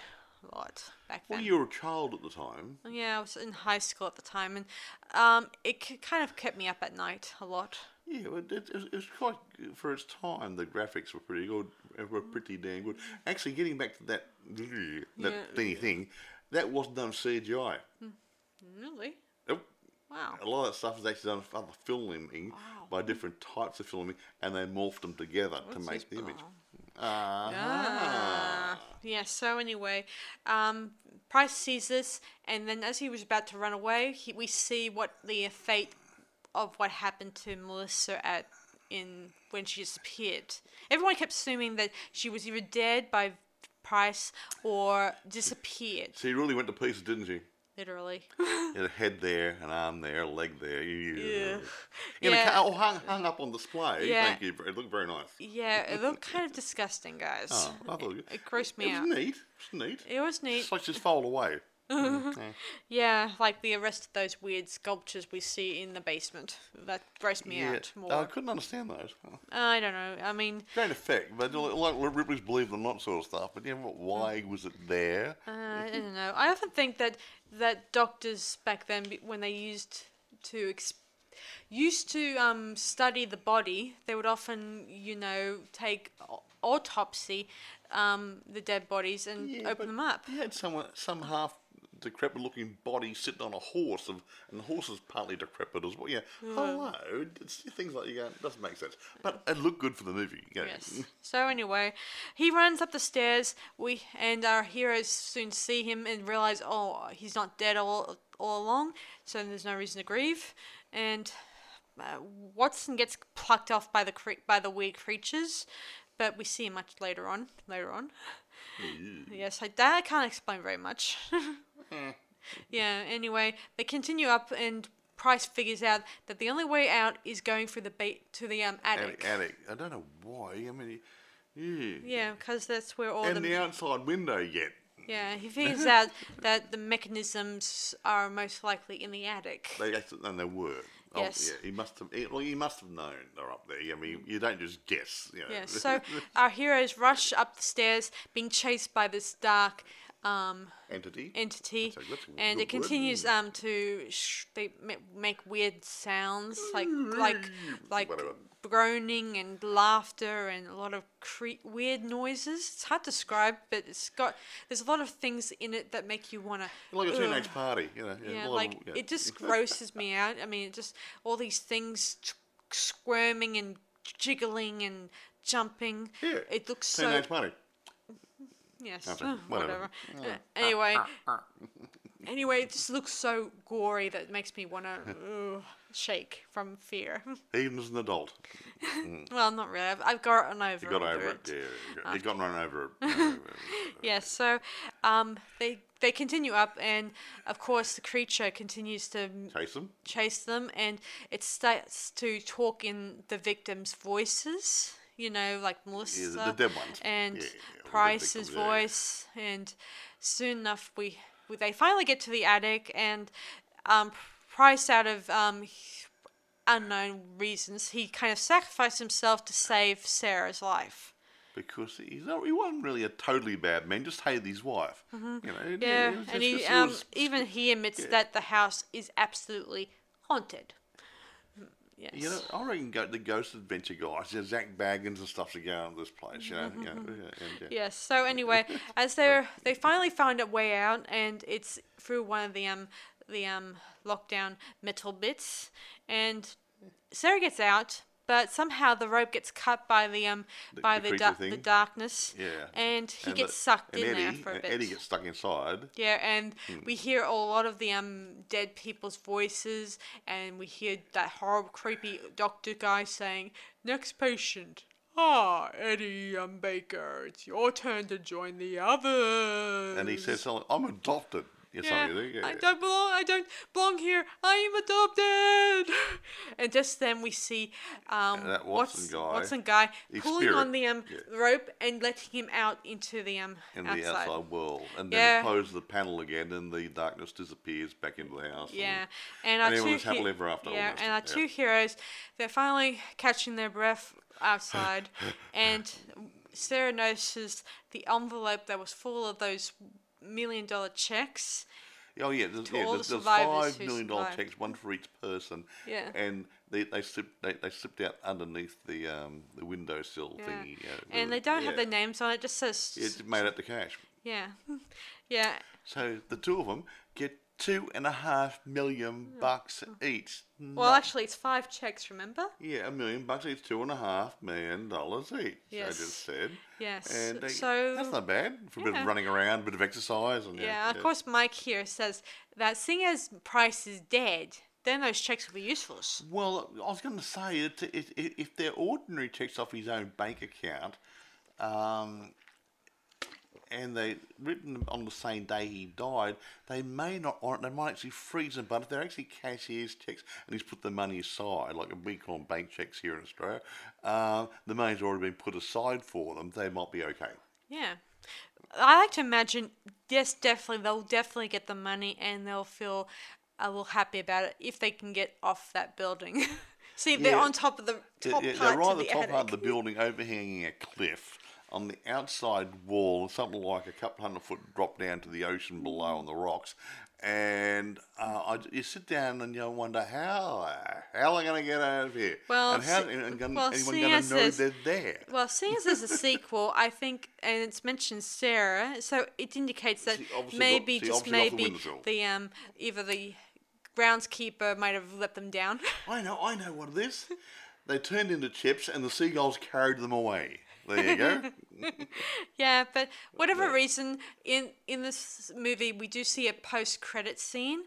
lot back Well, you were a child at the time. Yeah, I was in high school at the time, and um, it kind of kept me up at night a lot. Yeah, it, it, was- it was quite for its time. The graphics were pretty good. uh, Were pretty damn good. Actually, getting back to that that Yeah. thingy thing, that wasn't done CGI. Really? Nope. Wow. A lot of that stuff is actually done for other filming by different types of filming, and they morphed them together to make the image. Ah. Ah. Yeah, so anyway, um, Price sees this, and then as he was about to run away, he, we see what the fate of what happened to Melissa at in when she disappeared. Everyone kept assuming that she was either dead by Price or disappeared, She really went to pieces, didn't she? Literally. Had a head there, an arm there, a leg there. Yeah. Yeah. Yeah. oh, hung, hung up on display. Yeah. Thank you. It looked very nice. Yeah, it looked kind of disgusting, guys. Oh, I thought it, It grossed me it out. was neat. It was neat. It was neat. It's like just fold away. Mm, yeah. Yeah, like the rest of those weird sculptures we see in the basement. That grossed me Yeah. out more. I couldn't understand those. I don't know. I mean, Great effect, but like Ripley's believe them not sort of stuff. But yeah, what- why was it there? uh, I don't know. I often think that that doctors back then, when they used to used to um, study the body, they would often, you know, take autopsy um, the dead bodies and Yeah, open them up. You had someone, some half decrepit looking body sitting on a horse, of, and the horse is partly decrepit as well. Yeah, hello. It's things like you go, it doesn't make sense. But it looked good for the movie. You Yes. So anyway, he runs up the stairs. We and our heroes soon see him and realize, oh, he's not dead all all along. So there's no reason to grieve. And uh, Watson gets plucked off by the cre- by the weird creatures, but we see him much later on. Later on. Yes, I, that I can't explain very much. yeah. Anyway, they continue up and. Price figures out that the only way out is going through the ba- to the um, attic. Attic, attic. I don't know why. I mean, yeah. Yeah, because that's where all And the the outside window yet. Yeah, he figures out that the mechanisms are most likely in the attic. They and they were. Oh, Yes. yeah, he must have. He, well, he must have known they're up there. I mean, you don't just guess. You know. Yeah, so our heroes rush up the stairs, being chased by this dark um, entity. entity, That's a- that's a and it continues word. um to sh- they make weird sounds like like like Whatever. groaning and laughter and a lot of cre- weird noises. It's hard to describe, but it's got there's a lot of things in it that make you wanna like a Ugh. teenage party, you know. Yeah, lot like of, yeah. it just grosses me out. I mean, it just all these things t- squirming and jiggling and jumping. Yeah, It looks so. teenage party. Yes, uh, whatever. whatever. Uh, anyway, anyway, it just looks so gory that it makes me want to shake from fear. Even as an adult, well, not really. I've, I've gotten over, he got it. over it. Yeah, he's gotten run over it. Yes, so um, they they continue up, and of course the creature continues to Chase him. chase them and it starts to talk in the victims' voices, you know, like Melissa the dead ones. and Yeah, yeah, Price's yeah. voice and soon enough we, we they finally get to the attic and um, Price out of um, unknown reasons he kind of sacrificed himself to save Sarah's life. Because he's not, he wasn't really a totally bad man, just hated his wife. You know, Mm-hmm. Yeah, and just- he just um, even he admits yeah. that the house is absolutely haunted. Yes. You know, I reckon go, the Ghost Adventure guys, you know, Zak Bagans and stuff to go on this place, you know. you know, Mm-hmm. and, yeah. Yes. So anyway, as they they finally find a way out, and it's through one of the um the um lockdown metal bits, and Sarah gets out, but somehow the rope gets cut by the um The- by the the da- the darkness, Yeah. and he And gets the- sucked in Eddie, there for a bit. Eddie gets stuck inside. Yeah, and Hmm. we hear a lot of the um dead people's voices, and we hear that horrible, creepy doctor guy saying, "Next patient." Ah, Eddie um, Baker, it's your turn to join the others. And he says I'm adopted. Yeah, Yeah, I don't belong. I don't belong here. I am adopted. And just then we see um, that Watson Wats- guy, Watson guy pulling spirit, on the um yeah. rope and letting him out into the um in outside. the outside world. And then Yeah. he closes the panel again and the darkness disappears back into the house. Yeah, and our and two everyone's he- happily ever after Yeah, almost, and our two heroes, they're finally catching their breath outside, and Sarah notices the envelope that was full of those million dollar checks. Oh yeah, there's, yeah, there's, the there's five million dollar checks, one for each person. Yeah. And they they slipped they, they slipped out underneath the um the windowsill Yeah. thingy. Uh, And the- they don't have yeah. their names on it. Just says It's made up the cash. yeah, yeah. So the two of them get two and a half million bucks each. Well, actually, it's five checks. Remember? Yeah, a million bucks each, two and a half million dollars each. Yes. I just said. Yes. And they, so that's not bad for a bit yeah. of running around, a bit of exercise, and Yeah, of course, Mike here says that seeing as Price is dead, then those checks will be useless. Well, I was going to say it, it, if they're ordinary checks off his own bank account, um, and they written on the same day he died, they may not They might actually freeze them. But if they're actually cashier's checks and he's put the money aside, like we call them bank checks here in Australia, uh, the money's already been put aside for them. They might be okay. Yeah. I like to imagine, yes, definitely, they'll definitely get the money and they'll feel a little happy about it if they can get off that building. See, they're on top of the top yeah, part they're right the, the top attic. part of the building, overhanging a cliff. On the outside wall, something like a couple hundred foot drop down to the ocean below on the rocks. And uh, I, you sit down and you wonder how how are going to get out of here? Well, and how and, and well, anyone going to know they're there? Well, seeing as there's a sequel, I think, and it's mentioned Sarah, so it indicates that She obviously got- maybe just got the maybe windowsill. the um either the groundskeeper might have let them down. I know, I know what it is. They turned into chips, and the seagulls carried them away. There you go. yeah, but whatever reason, in in this movie, we do see a post credit scene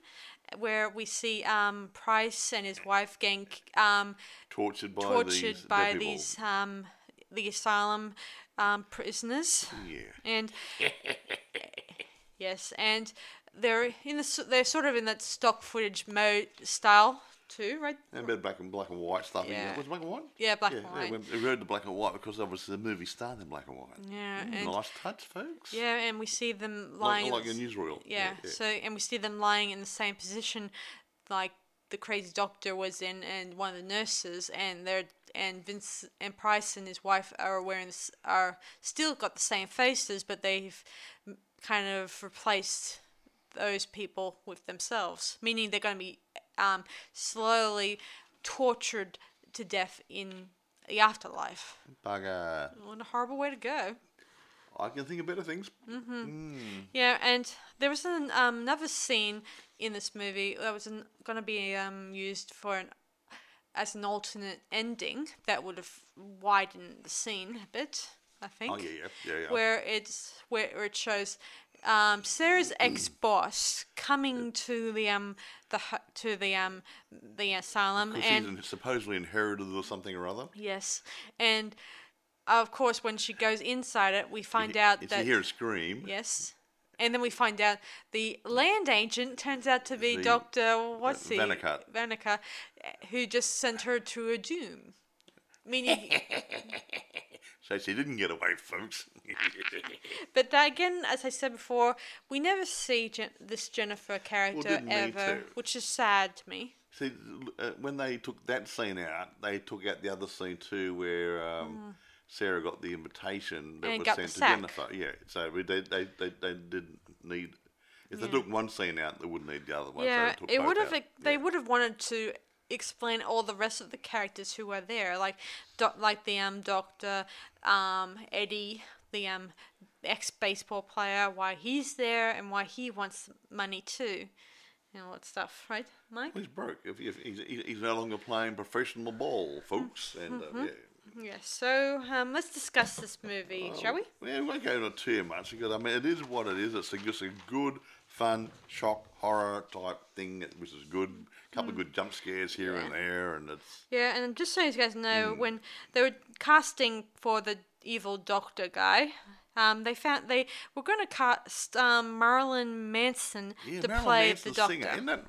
where we see um Price and his wife getting um Tortured by tortured these by these um the asylum um prisoners. Yeah. and yes, and they're in the they're sort of in that stock footage mode style too, right? And a bit of black and black and white stuff. Yeah. Yeah. Was it black and white? Yeah, black yeah, and yeah, white. we- we read the black and white because obviously the movie started in black and white. Yeah, Mm, and nice touch, folks. yeah, and we see them lying. in like a s- newsreel. yeah, yeah. so and we see them lying in the same position, like the crazy doctor was in, and one of the nurses, and they're and Vince and Price and his wife are wearing this are still got the same faces, but they've kind of replaced those people with themselves, meaning they're going to be um, slowly tortured to death in the afterlife. Bugger. What a horrible way to go. I can think of better things. Yeah, and there was an, um, another scene in this movie that was going to be um, used for an as an alternate ending that would have widened the scene a bit. I think. Oh yeah, yeah, yeah, yeah. Where it's where it shows um, Sarah's ex boss coming to the um the to the um the asylum and he's supposedly inherited or something or other. yes and of course when she goes inside it we find out that you hear a scream, Yes. And then we find out the land agent turns out to be The- Dr. What's he? Vannacutt. Vanica, who just sent her to a doom. Meaning, so she didn't get away, folks. but that, again, as I said before, we never see this Jennifer character didn't ever, which is sad to me. See, uh, when they took that scene out, they took out the other scene too, where um, Sarah got the invitation that Mm. And was sent to sack. Jennifer. Yeah, so they, they, they, they didn't need. If they took one scene out, they wouldn't need the other one. so yeah, they took it would have. out. They Yeah. would have wanted to explain all the rest of the characters who are there, like, doc, like the um doctor, um Eddie, the um ex baseball player, why he's there and why he wants money too, and all that stuff, right, Mike? He's broke. If, if he's, he's no longer playing professional ball, folks. And Mm-hmm. uh, yeah. Yeah. So um, let's discuss this movie, shall we? Yeah, we won't go into it too much because I mean it is what it is. It's a, just a good, fun, shock horror type thing, which is good. A couple of good jump scares here and there, and it's Yeah, and just so you guys Hmm. know, when they were casting for the evil doctor guy, um, they found they were going to cast um, Marilyn Manson yeah. to Marilyn play Manson's the doctor. singer, and that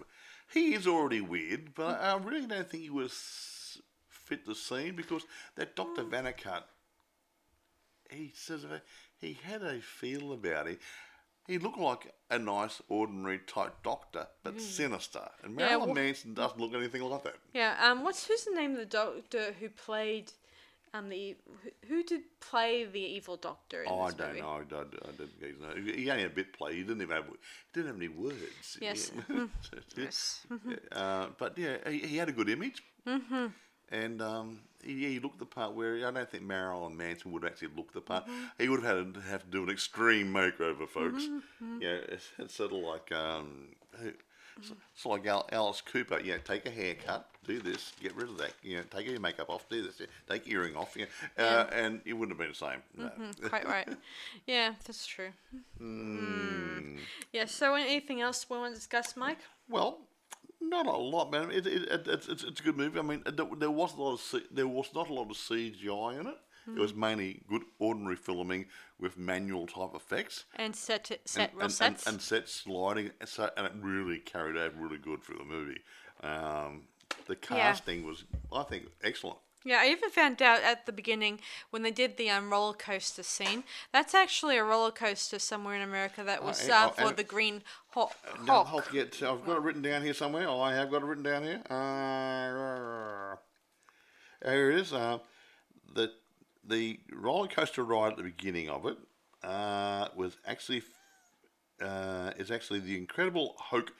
he is already weird, but I, really don't think he was fit the scene because that Doctor Vannacutt, he says he had a feel about him. He looked like a nice, ordinary type doctor, but sinister. And Hmm. Yeah, Marilyn Manson doesn't look anything like that. Yeah. Um. What's who's the name of the doctor who played um the who, who did play the evil doctor in Oh, I don't movie? know. I, don't, I didn't name. He only had a bit play. He didn't even have. He didn't have any words. Yes. Yeah. Yes. uh, but yeah, he, he had a good image. Mm-hmm. And um, he, he looked the part where I don't think Marilyn Manson would actually look the part. Mm-hmm. He would have had to have to do an extreme makeover, folks. Yeah, it's, it's sort of like um, it's, it's like Al, Alice Cooper. Yeah, take a haircut, do this, get rid of that. You know, take your makeup off, do this. Yeah, take your earring off. Yeah, uh, and it wouldn't have been the same. No. Mm, Quite right. Yeah, that's true. Mm. Yeah. So anything else we want to discuss, Mike? Well, not a lot, man. It, it, it, it's, it's, it's a good movie. I mean, there, wasn't a lot of C, there was not a lot of CGI in it. It was mainly good ordinary filming with manual type effects. And set set and, and, sets. And, and sets sliding, and so, and it really carried out really good for the movie. Um, the casting was, I think, excellent. Yeah, I even found out at the beginning when they did the um, roller coaster scene. That's actually a roller coaster somewhere in America that was and- uh, oh, for the Green Hawk. Hawk. Hulk, yeah, so I've got it written down here somewhere. Oh, I have got it written down here. Uh, here it is. Uh, the the roller coaster ride at the beginning of it uh, was actually uh, is actually the Incredible Hulk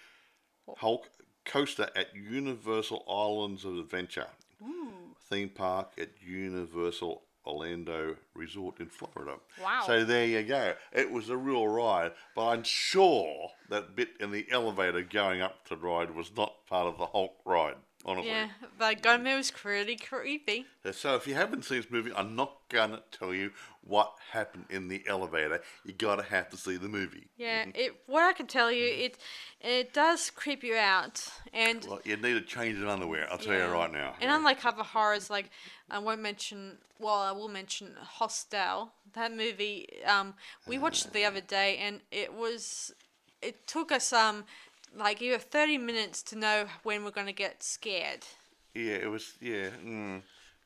Hulk coaster at Universal Islands of Adventure theme park at Universal Orlando Resort in Florida. Wow. So there you go. It was a real ride, but I'm sure that bit in the elevator going up to the ride was not part of the Hulk ride. Honestly. Yeah, but Gomez was pretty creepy. So if you haven't seen this movie, I'm not gonna tell you what happened in the elevator. You gotta have to see the movie. Yeah, it. What I can tell you, it it does creep you out, and Well, you need to change of underwear. I'll tell you right now. And unlike other horrors, like I won't mention. Well, I will mention Hostel. That movie, um, we watched it the other day, and it was. It took us um, like you have 30 minutes to know when we're going to get scared yeah it was yeah mm,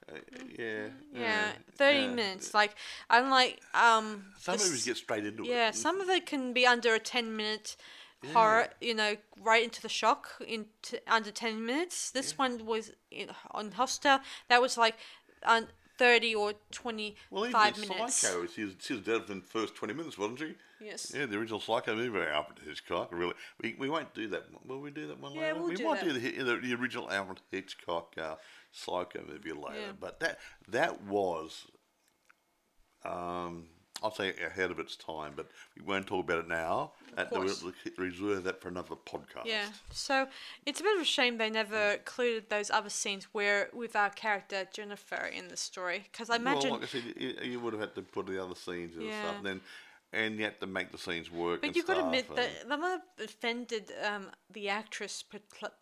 uh, yeah, mm-hmm. yeah, thirty yeah. minutes. Like, unlike um, some this, movies get straight into yeah, it. Yeah, some of it can be under a ten-minute yeah. horror. You know, right into the shock into under ten minutes. This one was in, on Hostel. That was like on. 30 or 25 well, even minutes. Psycho, she was, dead within the first 20 minutes, wasn't she? Yes. Yeah, the original Psycho movie, Alfred Hitchcock. Really, we, we won't do that. Will we do that one yeah, later? We'll we do might that. do the, the, the, original Alfred Hitchcock uh, Psycho movie later. Yeah. But that that was um, I'll say ahead of its time. But we won't talk about it now. Of course. We'll reserve that for another podcast. Yeah. So it's a bit of a shame they never included those other scenes where with our character Jennifer in the story, because I imagine. Well, like I said, you, you would have had to put the other scenes and Yeah. stuff. And then, and you had to make the scenes work. But you've got to admit that that might have offended um, the actress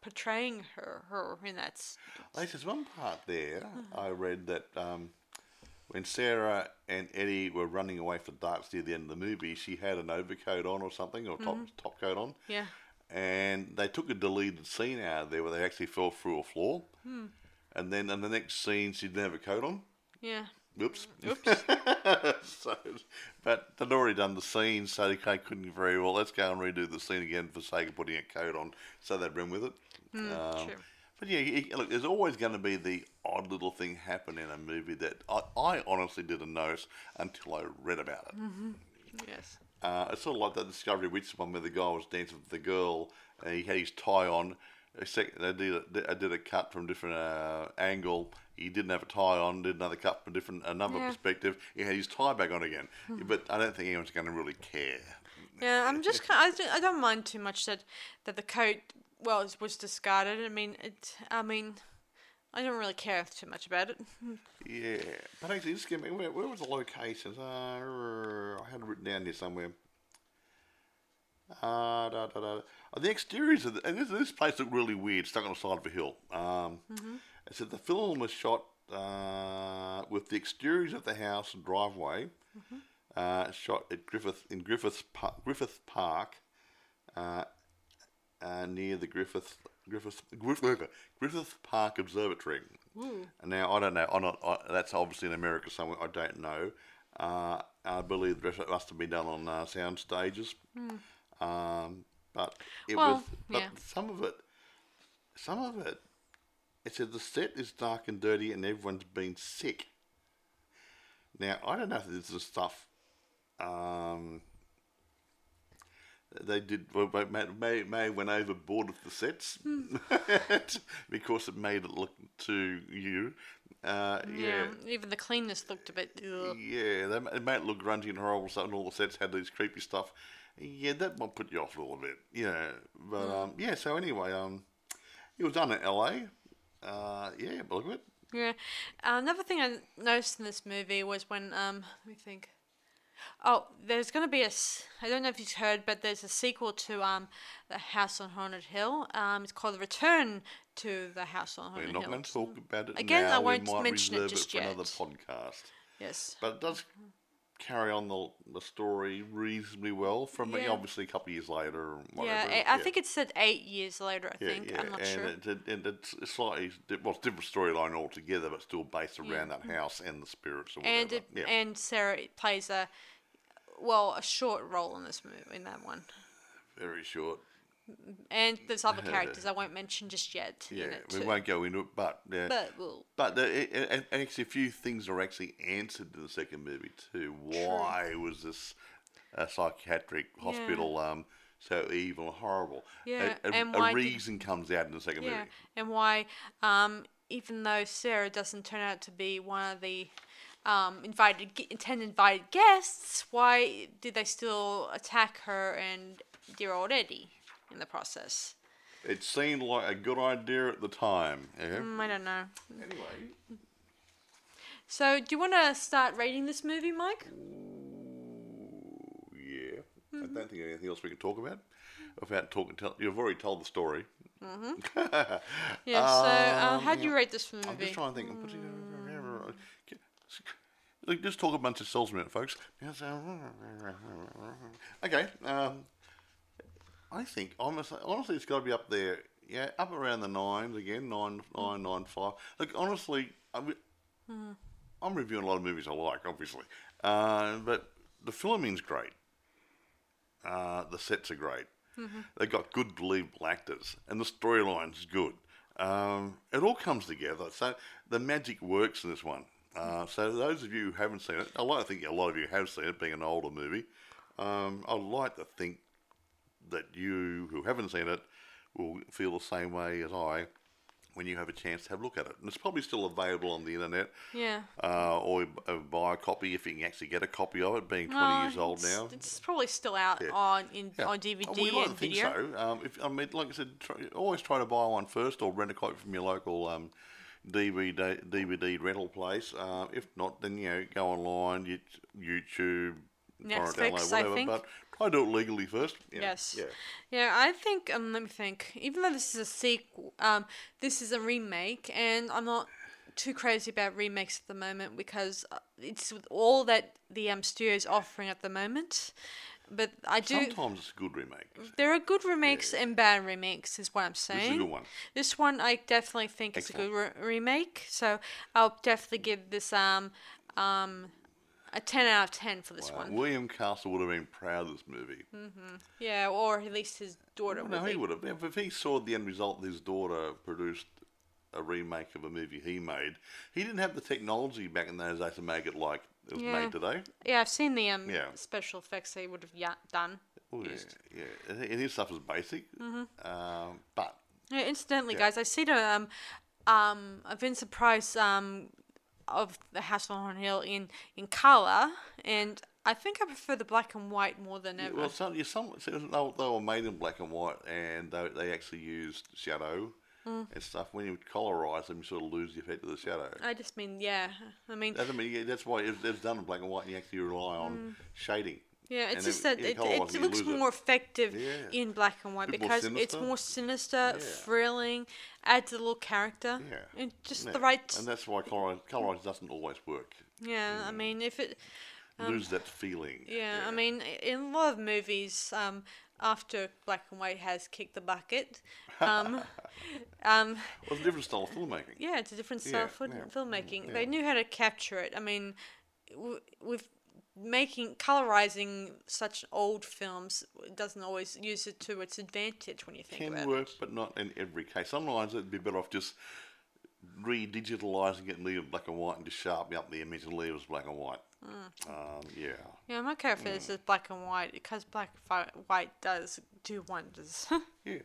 portraying her her in that. there's one part there Hmm. I read that um, when Sarah and Eddie were running away for darts near the end of the movie, she had an overcoat on or something, or top top coat on, Mm-hmm. Yeah. and they took a deleted scene out of there where they actually fell through a floor, Hmm. and then in the next scene she didn't have a coat on. Yeah. Oops. Oops. so, but they'd already done the scene, so they couldn't very well. Let's go and redo the scene again for sake of putting a coat on, so they'd run with it. um, Hmm, true. But yeah, look, there's always going to be the odd little thing happen in a movie that I, I honestly didn't notice until I read about it. Mm-hmm. Yes. Uh, it's sort of like that Discovery Witch one where the guy was dancing with the girl and he had his tie on. A sec- they did a, I did a cut from a different uh, angle. He didn't have a tie on. Did another cut from a different another Yeah. perspective. He had his tie back on again. But I don't think anyone's going to really care. Yeah, I'm just kind. I, don't- I don't mind too much that that the coat well it was discarded. I mean, it. I mean, I don't really care too much about it. Yeah, but actually, just give me where, where was the locations? Uh, I had it written down here somewhere. Uh, da, da, da. Uh, The exteriors of the, and this, this place looked really weird, stuck on the side of a hill. Um, It said the film was shot uh, with the exteriors of the house and driveway, uh, shot at Griffith in Griffith Park, Griffith Park, uh, uh, near the Griffith Griffith Griffith, Griffith Park Observatory. And now I don't know. I'm not, I, that's obviously in America somewhere. I don't know. Uh, I believe the rest of it must have been done on uh, sound stages. Um, but it Well, was. But yeah. some of it, some of it, it said the set is dark and dirty and everyone's been sick. Now I don't know if this is stuff. Um, they did well, may, may, went overboard with the sets because it made it look to you. Uh, yeah. Even the cleanness looked a bit. Ugh. Yeah, they, it made it look grungy and horrible. So and all the sets had these creepy stuff. Yeah, that might put you off a little bit. Yeah, but um, yeah. So anyway, um, it was done in L.A. Uh, yeah, look at it. Yeah. Uh, another thing I noticed in this movie was when um, let me think. Oh, there's going to be a. I don't know if you've heard, but there's a sequel to um, the House on Haunted Hill. Um, it's called The Return to the House on We're Haunted not Hill. going to talk about it Again, now. I won't we might mention it just for another podcast. Yes. But it does carry on the, the story reasonably well from Yeah. obviously a couple of years later. Yeah, I, I think it said eight years later. I Yeah, think yeah, I'm not and, sure. it, it, and it's slightly well, it's a different storyline altogether, but still based around that house and the spirits or whatever. and it, yeah. and Sarah plays a well a short role in this movie in that one. very short. And there's other characters I won't mention just yet. Yeah, we too. won't go into it, but yeah. But well, But the, it, it, and actually, a few things are actually answered in the second movie too. Why was this uh, psychiatric hospital um, so evil and horrible? Yeah, a, a, and a why did- reason comes out in the second yeah, movie. and why um, even though Sarah doesn't turn out to be one of the um, invited gu- ten invited guests, why did they still attack her and dear old Eddie in the process? It seemed like a good idea at the time. Yeah. Mm, I don't know. Anyway, So, do you want to start rating this movie, Mike? yeah. Mm-hmm. I don't think there's anything else we can talk about. Without talking, tell, you've already told the story. Yeah. So, uh, Um, how do you rate this movie? I'm just trying to think. Look, just talk a bunch a minute, folks. Okay. Um, I think honestly, honestly, it's got to be up there. Yeah, up around the nines again, nine, nine, nine, five. Look, honestly, I, am reviewing a lot of movies I like, obviously, uh, but the filming's great. Uh, the sets are great. They've got good, believable actors, and the storyline's good. Um, it all comes together. So the magic works in this one. Uh, so those of you who haven't seen it, I like to think a lot of you have seen it, being an older movie. Um, I'd like to think that you who haven't seen it will feel the same way as I when you have a chance to have a look at it. And it's probably still available on the internet, Yeah. uh, or uh, buy a copy if you can actually get a copy of it, being 20 Well, years old now. It's probably still out Yeah. on in Yeah. on DVD Oh, we like and think video. so. Um, if I mean, like I said, try, always try to buy one first, or rent a copy from your local um, DVD DVD rental place. Uh, if not, then you know go online, you, YouTube, Netflix, whatever. think. But try to do it legally first. Yeah. Yes. Yeah. Yeah, I think um let me think. Even though this is a sequel, um this is a remake and I'm not too crazy about remakes at the moment because uh, it's with all that the um studio is offering at the moment. But I do Sometimes it's a good remake. there are good remakes and bad remakes is what I'm saying. This is a good one. This one I definitely think is a good re- remake, so I'll definitely give this um um a 10 out of 10 for this Uh, one. William Castle would have been proud of this movie. Yeah, or at least his daughter no, would he would have. If he saw the end result, his daughter produced a remake of a movie he made. He didn't have the technology back in those days to make it like it was Yeah. made today. Yeah, I've seen the um Yeah. special effects they would have ya- done. Oh, yeah, used. yeah. And his stuff is basic, Mm-hmm. um, but Yeah, incidentally, Yeah. guys, I see the um um I've been surprised um of the House on Haunted Hill in in color, and I think I prefer the black and white more than ever. well, some, yeah, some so they, were- they were made in black and white, and they, they actually used shadow Mm. and stuff. When you colorize them, you sort of lose the effect of the shadow. I just mean, yeah, I mean, That, I mean, that's why it's, it's done in black and white, and you actually rely on shading. yeah, it's and just that it, it looks lose it. more effective Yeah. in black and white Bit more because it's more sinister, Yeah. thrilling, adds a little character, Yeah. and just Yeah. the right. And that's why colorize, colorize doesn't always work. yeah, I mean, if it. Lose that feeling. Um, Yeah, I mean, in a lot of movies, um, after black and white has kicked the bucket, um, um, Well, it's a different style of filmmaking. yeah, it's a different style Yeah, of fil- yeah, filmmaking. yeah. They knew how to capture it. I mean, w- with making colorizing such old films doesn't always use it to its advantage when you think Can about work, it. Can work, but not in every case. Sometimes it'd be better off just re-digitalizing it and leave it black and white and just sharpening up the image and leave it as black and white. Um, yeah. Yeah, I'm okay if it's just black and white because black and fi- white does do wonders. Yeah.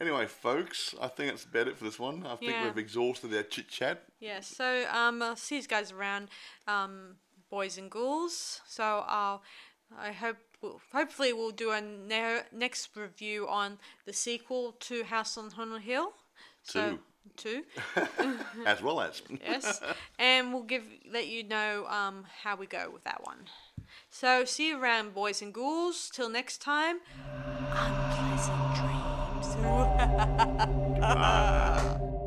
Anyway, folks, I think that's about it for this one. I think Yeah. we've exhausted our chit chat. yeah, so um, I'll see you guys around, um, boys and ghouls. So I'll, I hope, we'll, hopefully we'll do a ne- next review on the sequel to House on Haunted Hill. So, two. as well as. yes, and we'll give let you know um, how we go with that one. So see you around, boys and ghouls. Till next time, unpleasant dreams.